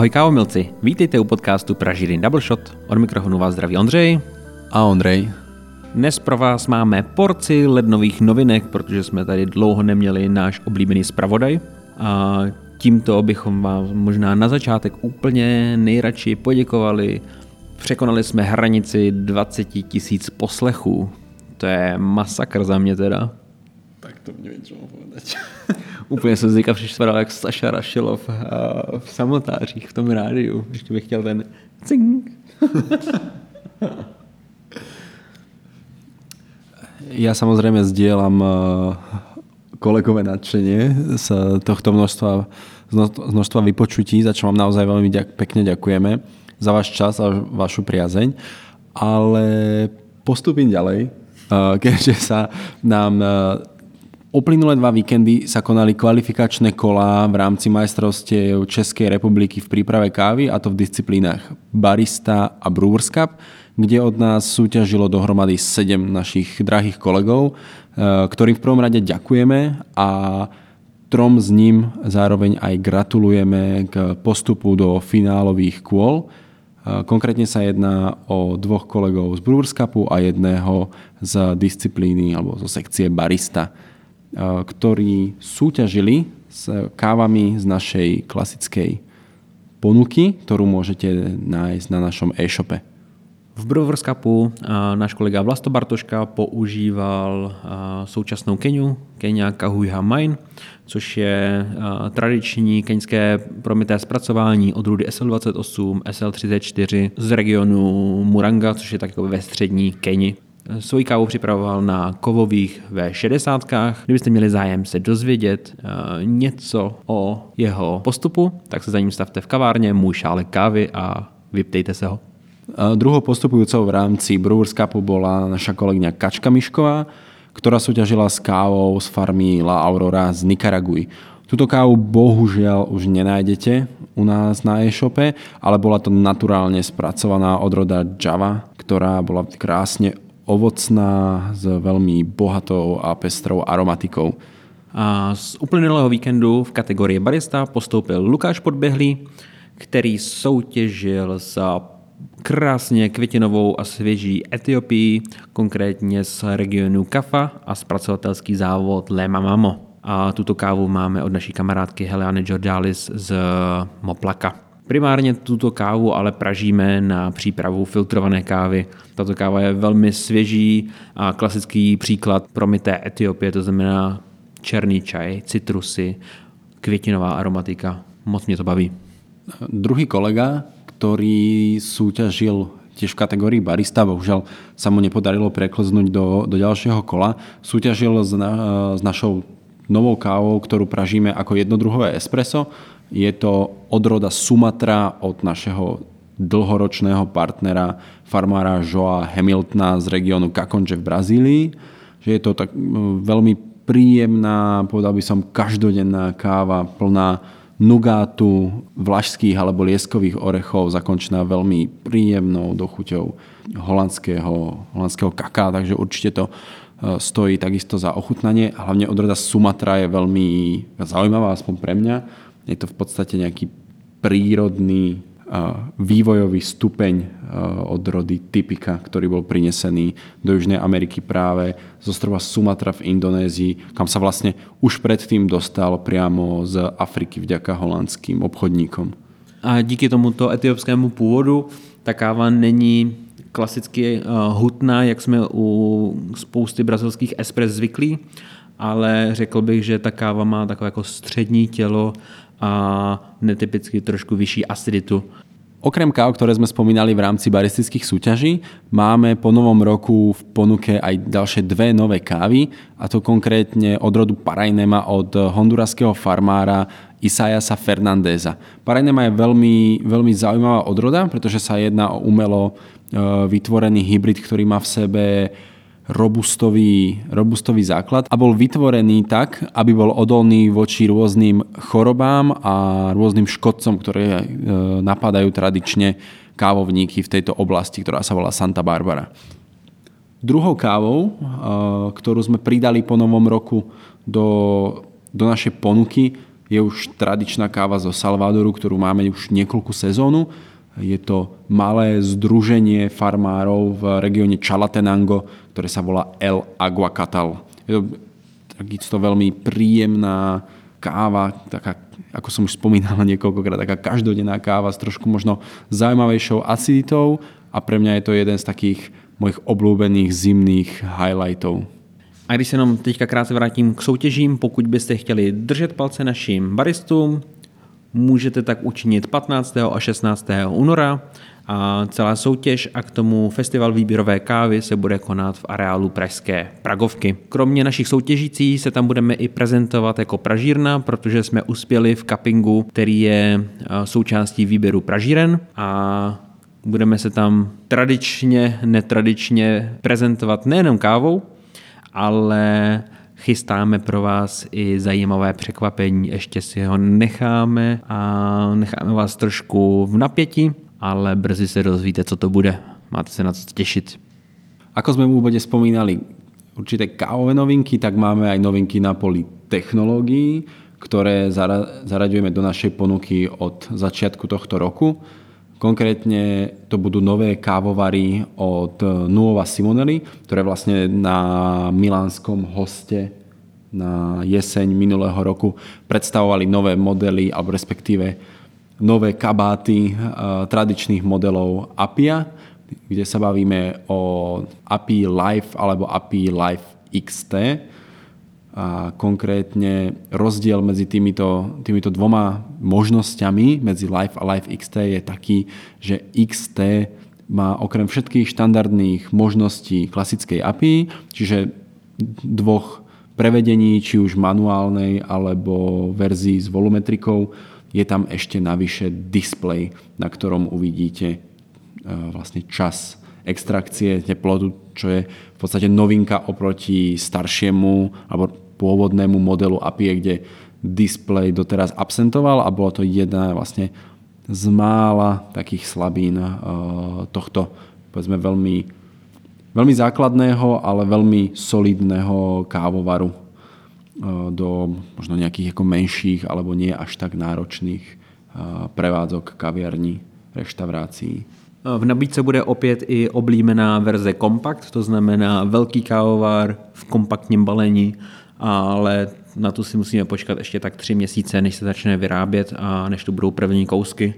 Ahoj kávomilci, vítejte u podcastu Pražírin Double Shot. Od mikrofonu vás zdraví Ondřej. A Ondřej. Dnes pro vás máme porci lednových novinek, protože jsme tady dlouho neměli náš oblíbený zpravodaj. A tímto bychom vám možná na začátek úplně nejradši poděkovali. Překonali jsme hranici 20 tisíc poslechů. To je masakr za mě teda. Tak to nevím, čo povedať. Úplně jsem zvyka přišel jak Saša Rašilov eh, v samotářích v tom rádiu. Ještě bych chtěl ten cink. Ja samozrejme zdieľam eh, kolegové nadšenie z tohto množstva, z množstva vypočutí, za čo vám naozaj veľmi ďak, pekne ďakujeme za váš čas a vašu priazeň. Ale postupím ďalej, eh, keďže sa nám Uplynulé dva víkendy sa konali kvalifikačné kolá v rámci majstrovstiev Českej republiky v príprave kávy a to v disciplínach barista a Brewers Cup, kde od nás súťažilo dohromady 7 našich drahých kolegov, e, ktorým v prvom rade ďakujeme a trom z ním zároveň aj gratulujeme k postupu do finálových kôl. E, konkrétne sa jedná o dvoch kolegov z Brewers Cupu a jedného z disciplíny alebo zo sekcie barista ktorí súťažili s kávami z našej klasickej ponuky, ktorú môžete nájsť na našom e-shope. V Brewers Cupu náš kolega Vlasto Bartoška používal současnou Keniu, Kenia Kahuja Mine, což je tradiční keňské promité zpracování odrůdy SL28, SL34 z regionu Muranga, což je takové ve střední Keni. Svoji kávu připravoval na kovových V60. Kdybyste měli zájem se dozvědět uh, něco o jeho postupu, tak se za ním stavte v kavárně, můj šálek kávy a vyptejte se ho. Druhou postupujúcou v rámci Brewers Cupu bola naša kolegyňa Kačka Mišková, ktorá súťažila s kávou z farmy La Aurora z Nikaraguj. Tuto kávu bohužiaľ už nenájdete u nás na e-shope, ale bola to naturálne spracovaná odroda Java, ktorá bola krásne ovocná s veľmi bohatou a pestrou aromatikou. A z uplynulého víkendu v kategorii barista postoupil Lukáš Podběhlý, který soutěžil za krásně květinovou a svěží Etiopii, konkrétně z regionu Kafa a zpracovatelský závod Lema Mamo. A tuto kávu máme od naší kamarádky Heleany Jordalis z Moplaka. Primárně tuto kávu ale pražíme na přípravu filtrované kávy. Tato káva je velmi svěží a klasický příklad promité Etiopie, to znamená černý čaj, citrusy, květinová aromatika. Moc mě to baví. Druhý kolega, ktorý súťažil tiež v kategórii barista, bohužiaľ sa mu nepodarilo prekleznúť do, do ďalšieho kola, súťažil s, na, s našou novou kávou, ktorú pražíme ako jednodruhové espresso je to odroda Sumatra od našeho dlhoročného partnera farmára Joa Hamiltona z regiónu Kakonže v Brazílii. Že je to tak veľmi príjemná, povedal by som, každodenná káva plná nugátu, vlašských alebo lieskových orechov, zakončená veľmi príjemnou dochuťou holandského, holandského kaká, takže určite to e, stojí takisto za ochutnanie. Hlavne odroda Sumatra je veľmi zaujímavá, aspoň pre mňa je to v podstate nejaký prírodný vývojový stupeň od rody typika, ktorý bol prinesený do Južnej Ameriky práve z ostrova Sumatra v Indonézii, kam sa vlastne už predtým dostal priamo z Afriky vďaka holandským obchodníkom. A díky tomuto etiopskému původu ta káva není klasicky hutná, jak jsme u spousty brazilských espres zvyklí, ale řekl bych, že ta káva má takové jako střední tělo a netypicky trošku vyšší aciditu. Okrem káv, ktoré sme spomínali v rámci baristických súťaží, máme po novom roku v ponuke aj ďalšie dve nové kávy, a to konkrétne od rodu od honduraského farmára Isaiasa Fernandeza. Parajnema je veľmi, veľmi zaujímavá odroda, pretože sa jedná o umelo e, vytvorený hybrid, ktorý má v sebe robustový, robustový základ a bol vytvorený tak, aby bol odolný voči rôznym chorobám a rôznym škodcom, ktoré e, napadajú tradične kávovníky v tejto oblasti, ktorá sa volá Santa Barbara. Druhou kávou, e, ktorú sme pridali po novom roku do, do našej ponuky, je už tradičná káva zo Salvadoru, ktorú máme už niekoľku sezónu. Je to malé združenie farmárov v regióne Chalatenango, ktoré sa volá El Aguacatal. Je to takisto veľmi príjemná káva, taká, ako som už spomínal niekoľkokrát, taká každodenná káva s trošku možno zaujímavejšou aciditou a pre mňa je to jeden z takých mojich obľúbených zimných highlightov. A když se jenom teďka krátce vrátím k soutěžím, pokud byste chtěli držet palce našim baristům, můžete tak učinit 15. a 16. února a celá soutěž a k tomu festival výběrové kávy se bude konat v areálu Pražské Pragovky. Kromě našich soutěžící se tam budeme i prezentovat jako Pražírna, protože jsme uspěli v cuppingu, který je součástí výběru Pražíren a budeme se tam tradičně, netradičně prezentovat nejenom kávou, ale chystáme pro vás i zajímavé překvapení. Ještě si ho necháme a necháme vás trošku v napětí, ale brzy se dozvíte, co to bude. Máte se na co těšit. Ako sme v úvode spomínali určité kávové novinky, tak máme aj novinky na poli technológií, ktoré zaraďujeme do našej ponuky od začiatku tohto roku. Konkrétne to budú nové kávovary od Nuova Simonelli, ktoré vlastne na milánskom hoste na jeseň minulého roku predstavovali nové modely, alebo respektíve nové kabáty tradičných modelov Apia, kde sa bavíme o API Live alebo API Live XT a konkrétne rozdiel medzi týmito, týmito dvoma možnosťami, medzi Live a Live XT je taký, že XT má okrem všetkých štandardných možností klasickej API, čiže dvoch prevedení, či už manuálnej alebo verzii s volumetrikou, je tam ešte navyše display, na ktorom uvidíte e, vlastne čas extrakcie teplotu, čo je v podstate novinka oproti staršiemu alebo pôvodnému modelu API, kde display doteraz absentoval a bolo to jedna vlastne z mála takých slabín eh, tohto povedzme veľmi, veľmi základného, ale veľmi solidného kávovaru eh, do možno nejakých ako menších alebo nie až tak náročných eh, prevádzok kaviarní, reštaurácií. V nabídce bude opět i oblíbená verze kompakt, to znamená velký kávovar v kompaktním balení, ale na to si musíme počkat ještě tak tři měsíce, než se začne vyrábět a než tu budou první kousky.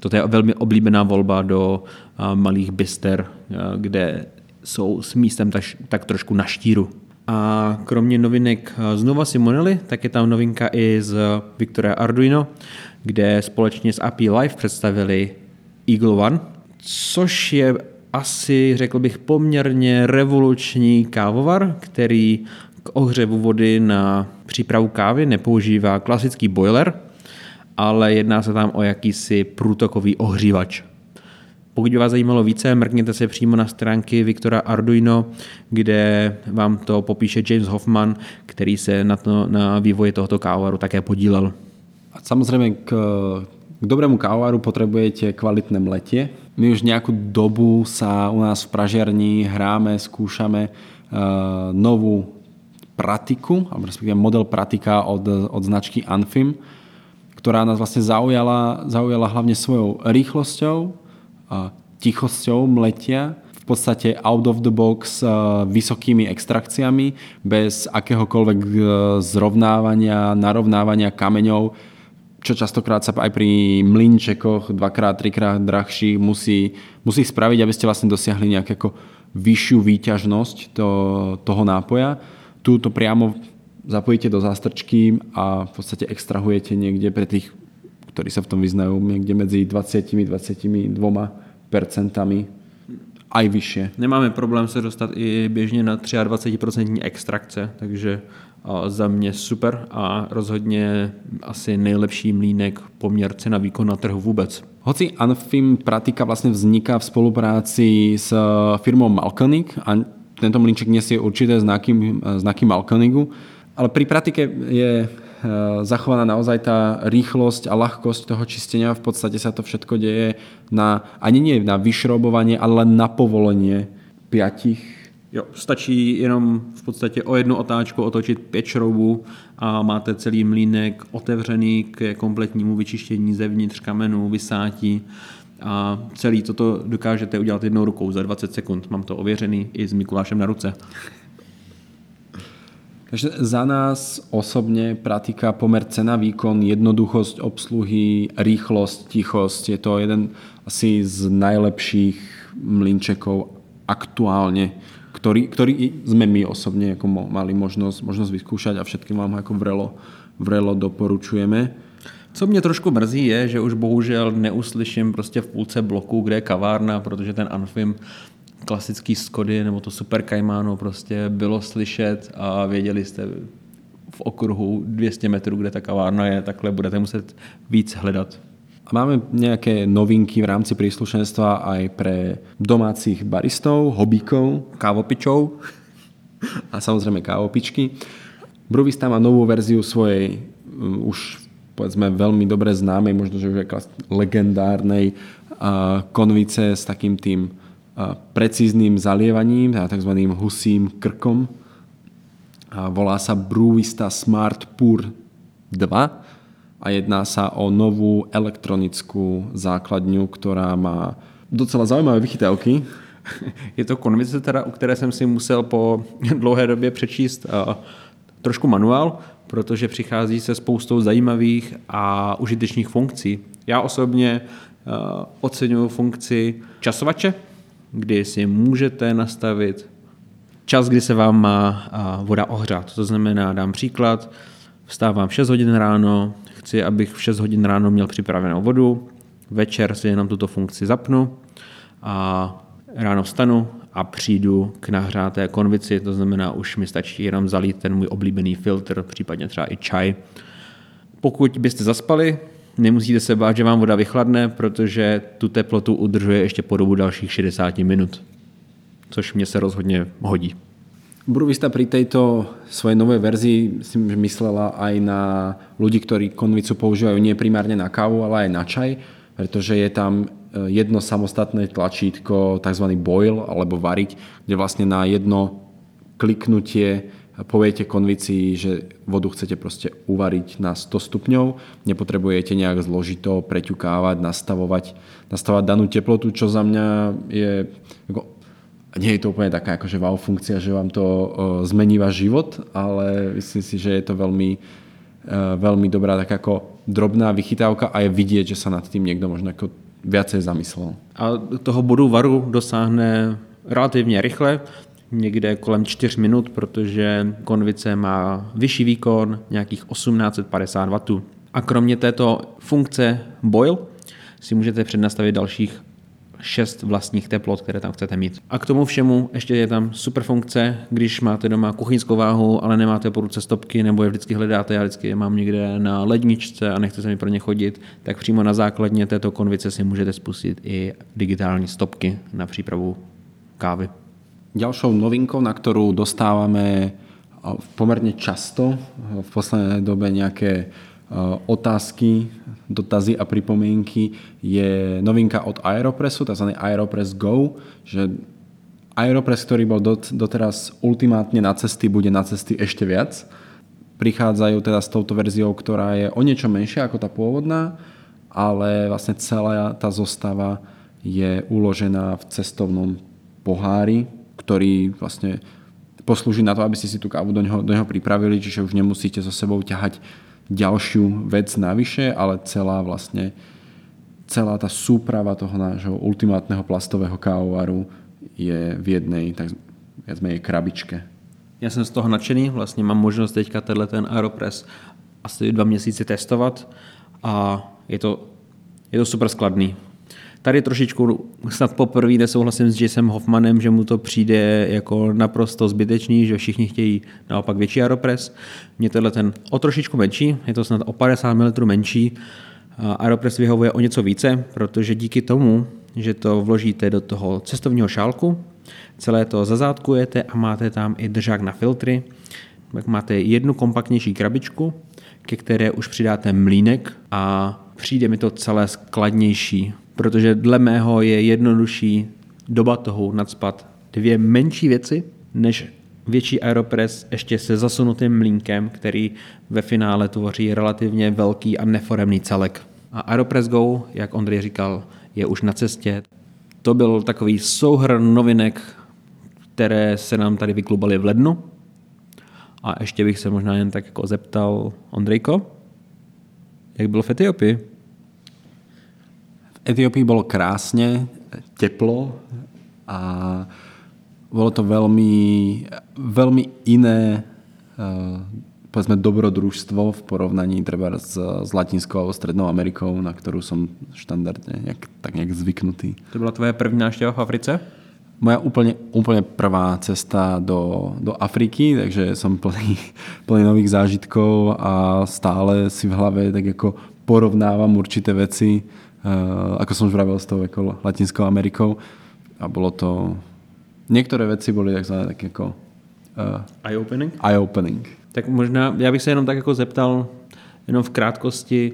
Toto je velmi oblíbená volba do malých byster, kde jsou s místem tak, tak trošku na štíru. A kromě novinek z Nova Simonelli, tak je tam novinka i z Victoria Arduino, kde společně s API Live představili Eagle One, což je asi, řekl bych, poměrně revoluční kávovar, který k ohřevu vody na přípravu kávy nepoužívá klasický boiler, ale jedná se tam o jakýsi průtokový ohřívač. Pokud by vás zajímalo více, mrkněte se přímo na stránky Viktora Arduino, kde vám to popíše James Hoffman, který se na, to, na vývoji tohoto kávovaru také podílel. A samozrejme k, k dobrému kávovaru potrebujete kvalitné mletie, my už nejakú dobu sa u nás v Pražiarni hráme, skúšame uh, novú pratiku, alebo respektíve model pratika od, od značky Anfim, ktorá nás vlastne zaujala, zaujala hlavne svojou rýchlosťou, tichosťou mletia, v podstate out of the box uh, vysokými extrakciami, bez akéhokoľvek uh, zrovnávania, narovnávania kameňov, čo častokrát sa aj pri mlinčekoch dvakrát, trikrát drahší musí, musí spraviť, aby ste vlastne dosiahli nejakú ako vyššiu výťažnosť to, toho nápoja. Tu to priamo zapojíte do zástrčky a v podstate extrahujete niekde pre tých, ktorí sa v tom vyznajú, niekde medzi 20-22 percentami aj vyššie. Nemáme problém se dostat i běžně na 23% extrakce, takže za mě super a rozhodně asi nejlepší mlínek poměr cena výkon na trhu vůbec. Hoci Anfim Pratika vlastne vzniká v spolupráci s firmou Malkonik a tento mlínček nesie určité znaky, znaky Malkonigu, ale pri Pratike je e, zachovaná naozaj tá rýchlosť a ľahkosť toho čistenia. V podstate sa to všetko deje na, ani nie na vyšrobovanie, ale len na povolenie piatich Jo, stačí jenom v podstatě o jednu otáčku otočit pět šroubů a máte celý mlínek otevřený k kompletnímu vyčištění zevnitř kamenů, vysátí a celý toto dokážete udělat jednou rukou za 20 sekund. Mám to ověřený i s Mikulášem na ruce. Takže za nás osobne pratika pomer cena výkon, jednoduchosť obsluhy, rýchlosť, tichosť. Je to jeden asi z najlepších mlinčekov aktuálne, ktorý, ktorý sme my osobne ako mali možnosť, možnosť vyskúšať a všetkým vám ako vrelo, vrelo doporučujeme. Co mě trošku mrzí je, že už bohužel neuslyším prostě v půlce bloku, kde je kavárna, protože ten Anfim klasický Skody nebo to Super Caimano prostě bylo slyšet a věděli jste v okruhu 200 metrů, kde ta kavárna je, takhle budete muset víc hledat. Máme nejaké novinky v rámci príslušenstva aj pre domácich baristov, hobíkov, kávopičov a samozrejme kávopičky. Bruvista má novú verziu svojej um, už povedzme veľmi dobre známej, možno že už legendárnej konvice s takým tým precízným zalievaním, tzv. husím krkom. Volá sa Brewista Smart Pur 2 a jedná sa o novú elektronickú základňu, ktorá má docela zaujímavé vychytávky. Je to konvice, teda, u které jsem si musel po dlouhé době přečíst uh, trošku manuál, protože přichází se spoustou zajímavých a užitečných funkcí. Já osobně uh, oceňuji funkci časovače, kdy si můžete nastavit čas, kdy se vám má voda ohřát. To znamená, dám příklad, vstávám v 6 hodin ráno, chci, abych v 6 hodin ráno měl připravenou vodu, večer si jenom tuto funkci zapnu a ráno vstanu a přijdu k nahřáté konvici, to znamená, už mi stačí jenom zalít ten můj oblíbený filtr, případně třeba i čaj. Pokud byste zaspali, nemusíte se bát, že vám voda vychladne, protože tu teplotu udržuje ještě po dobu dalších 60 minut. Což mě se rozhodně hodí. Bruvista pri tejto svojej novej verzii si myslela aj na ľudí, ktorí konvicu používajú nie primárne na kávu, ale aj na čaj, pretože je tam e, jedno samostatné tlačítko, tzv. boil alebo variť, kde vlastne na jedno kliknutie poviete konvici, že vodu chcete proste uvariť na 100 stupňov, nepotrebujete nejak zložito preťukávať, nastavovať, nastavovať danú teplotu, čo za mňa je... Ako, nie je to úplne taká akože wow funkcia, že vám to uh, zmení váš život, ale myslím si, že je to veľmi, uh, veľmi dobrá taká ako drobná vychytávka a je vidieť, že sa nad tým niekto možno ako viacej zamyslel. A toho bodu varu dosáhne relativně rychle někde kolem 4 minut, protože konvice má vyšší výkon, nějakých 1850 W. A kromě této funkce boil si můžete přednastavit dalších 6 vlastních teplot, které tam chcete mít. A k tomu všemu ještě je tam super funkce, když máte doma kuchyňskou váhu, ale nemáte po ruce stopky, nebo je vždycky hledáte, já vždycky je mám někde na ledničce a nechce se mi pro ně chodit, tak přímo na základně této konvice si můžete spustit i digitální stopky na přípravu kávy. Ďalšou novinkou, na ktorú dostávame pomerne často v poslednej dobe nejaké otázky, dotazy a pripomienky je novinka od Aeropressu, tzv. Aeropress Go, že Aeropress, ktorý bol doteraz ultimátne na cesty, bude na cesty ešte viac. Prichádzajú teda s touto verziou, ktorá je o niečo menšia ako tá pôvodná, ale vlastne celá tá zostava je uložená v cestovnom pohári, ktorý vlastne poslúži na to, aby ste si tú kávu do neho, do neho pripravili, čiže už nemusíte so sebou ťahať ďalšiu vec navyše, ale celá vlastne celá tá súprava toho nášho ultimátneho plastového kávovaru je v jednej tak viac menej krabičke. Já jsem z toho nadšený, vlastně mám možnost teďka tenhle ten Aeropress asi dva měsíce testovat a je to, je to super skladný. Tady trošičku snad poprvé nesouhlasím s Jasem Hoffmanem, že mu to přijde jako naprosto zbytečný, že všichni chtějí naopak větší Aeropress. Mně tenhle ten o trošičku menší, je to snad o 50 mm menší. Aeropress vyhovuje o něco více, protože díky tomu, že to vložíte do toho cestovního šálku, celé to zazátkujete a máte tam i držák na filtry, tak máte jednu kompaktnější krabičku, ke které už přidáte mlínek a přijde mi to celé skladnější protože dle mého je jednodušší doba toho nadspat dvě menší věci, než větší Aeropress ještě se zasunutým mlínkem, který ve finále tvoří relativně velký a neforemný celek. A Aeropress Go, jak Ondřej říkal, je už na cestě. To byl takový souhrn novinek, které se nám tady vyklubaly v lednu. A ještě bych se možná jen tak jako zeptal Ondrejko, jak bylo v Etiopii? Etiópii bolo krásne, teplo a bolo to veľmi, veľmi iné eh, povedzme dobrodružstvo v porovnaní treba s, s Latinskou alebo Strednou Amerikou, na ktorú som štandardne nejak, tak nejak zvyknutý. To byla tvoje první návštěva v Africe? Moja úplne, úplne prvá cesta do, do Afriky, takže som plný, plný nových zážitkov a stále si v hlave tak ako porovnávam určité veci, ako som už vravil s tou ako Latinskou Amerikou a bolo to... Niektoré veci boli takzvané tak ako... Uh, eye-opening? Eye-opening. Tak možná, já bych se jenom tak jako zeptal, jenom v krátkosti,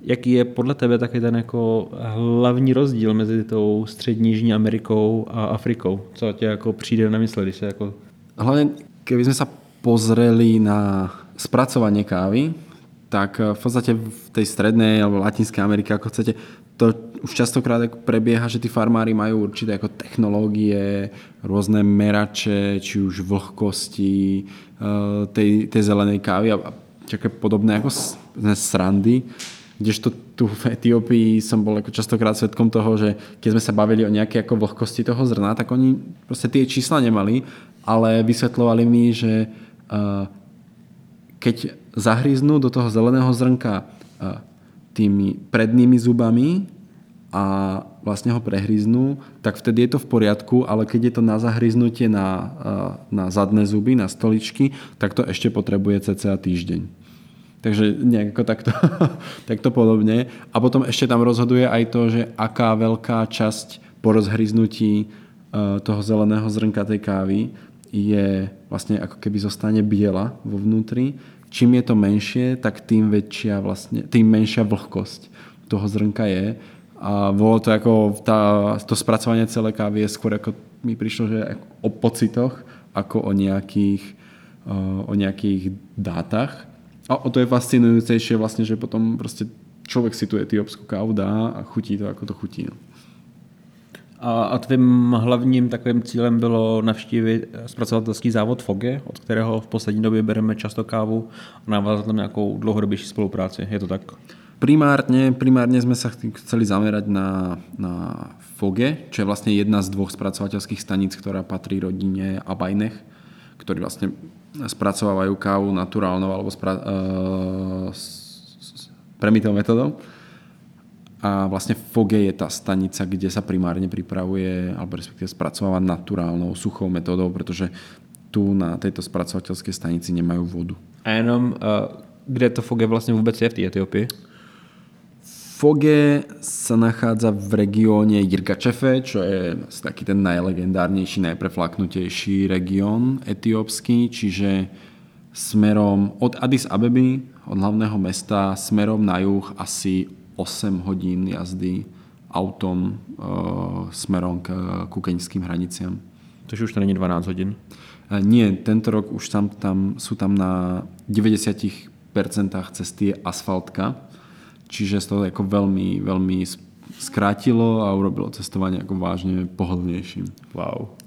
jaký je podle tebe taky ten jako hlavní rozdíl mezi tou střední Jižní Amerikou a Afrikou? Co tě jako přijde na mysle, když se jako... Hlavne, keby sme sa pozreli na spracovanie kávy, tak v podstate v tej strednej alebo latinskej Amerike, ako chcete, to už častokrát prebieha, že tí farmári majú určité ako technológie, rôzne merače, či už vlhkosti eh, tej, tej zelenej kávy a také podobné ako srandy. Kdežto tu v Etiópii som bol ako častokrát svetkom toho, že keď sme sa bavili o nejakej ako vlhkosti toho zrna, tak oni proste tie čísla nemali, ale vysvetľovali mi, že uh, keď zahryznú do toho zeleného zrnka uh, tými prednými zubami a vlastne ho prehryznú, tak vtedy je to v poriadku, ale keď je to na zahryznutie na, uh, na zadné zuby, na stoličky, tak to ešte potrebuje cca týždeň. Takže nejak ako takto, takto podobne. A potom ešte tam rozhoduje aj to, že aká veľká časť po rozhryznutí e, toho zeleného zrnka tej kávy je vlastne ako keby zostane biela vo vnútri. Čím je to menšie, tak tým, väčšia vlastne, tým menšia vlhkosť toho zrnka je. A bolo to ako tá, to spracovanie celé kávy je skôr ako mi prišlo, že o pocitoch, ako o nejakých, e, o nejakých dátach. A o to je fascinujúcejšie vlastne, že potom proste človek si tú etiópsku kávu dá a chutí to, ako to chutí. No. A, a tvým hlavním takovým cílem bylo navštívit zpracovatelský závod Foge, od kterého v poslední době bereme často kávu a navázat tam nějakou dlouhodobější spolupráci. Je to tak? Primárne, primárne sme sa chceli zamerať na, na Foge, čo je vlastne jedna z dvoch spracovateľských staníc, ktorá patrí rodine Abajnech, ktorí vlastne spracovávajú kávu naturálnou alebo spra- uh, s, premitou metodou. A vlastne Foge je tá stanica, kde sa primárne pripravuje alebo respektíve spracováva naturálnou, suchou metodou, pretože tu na tejto spracovateľskej stanici nemajú vodu. A jenom, kde to Foge vlastne vôbec je v tej Etiópii? Foge sa nachádza v regióne Jirgačefe, čo je taký ten najlegendárnejší, najpreflaknutejší región etiópsky, čiže smerom od Addis Abeby, od hlavného mesta, smerom na juh asi 8 hodín jazdy autom e, smerom k, ku keňským hraniciam. Takže už to není 12 hodín? E, nie, tento rok už tam, tam, sú tam na 90% cesty asfaltka, Čiže sa to ako veľmi, veľmi skrátilo a urobilo cestovanie ako vážne pohodlnějším. Wow.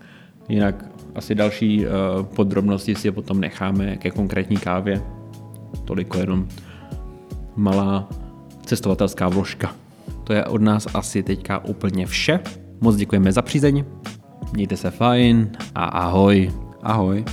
Jinak asi další uh, podrobnosti si potom necháme ke konkrétní kávě. Toliko jenom malá cestovatelská vložka. To je od nás asi teďka úplně vše. Moc děkujeme za přízeň. Mějte se fajn a ahoj. Ahoj.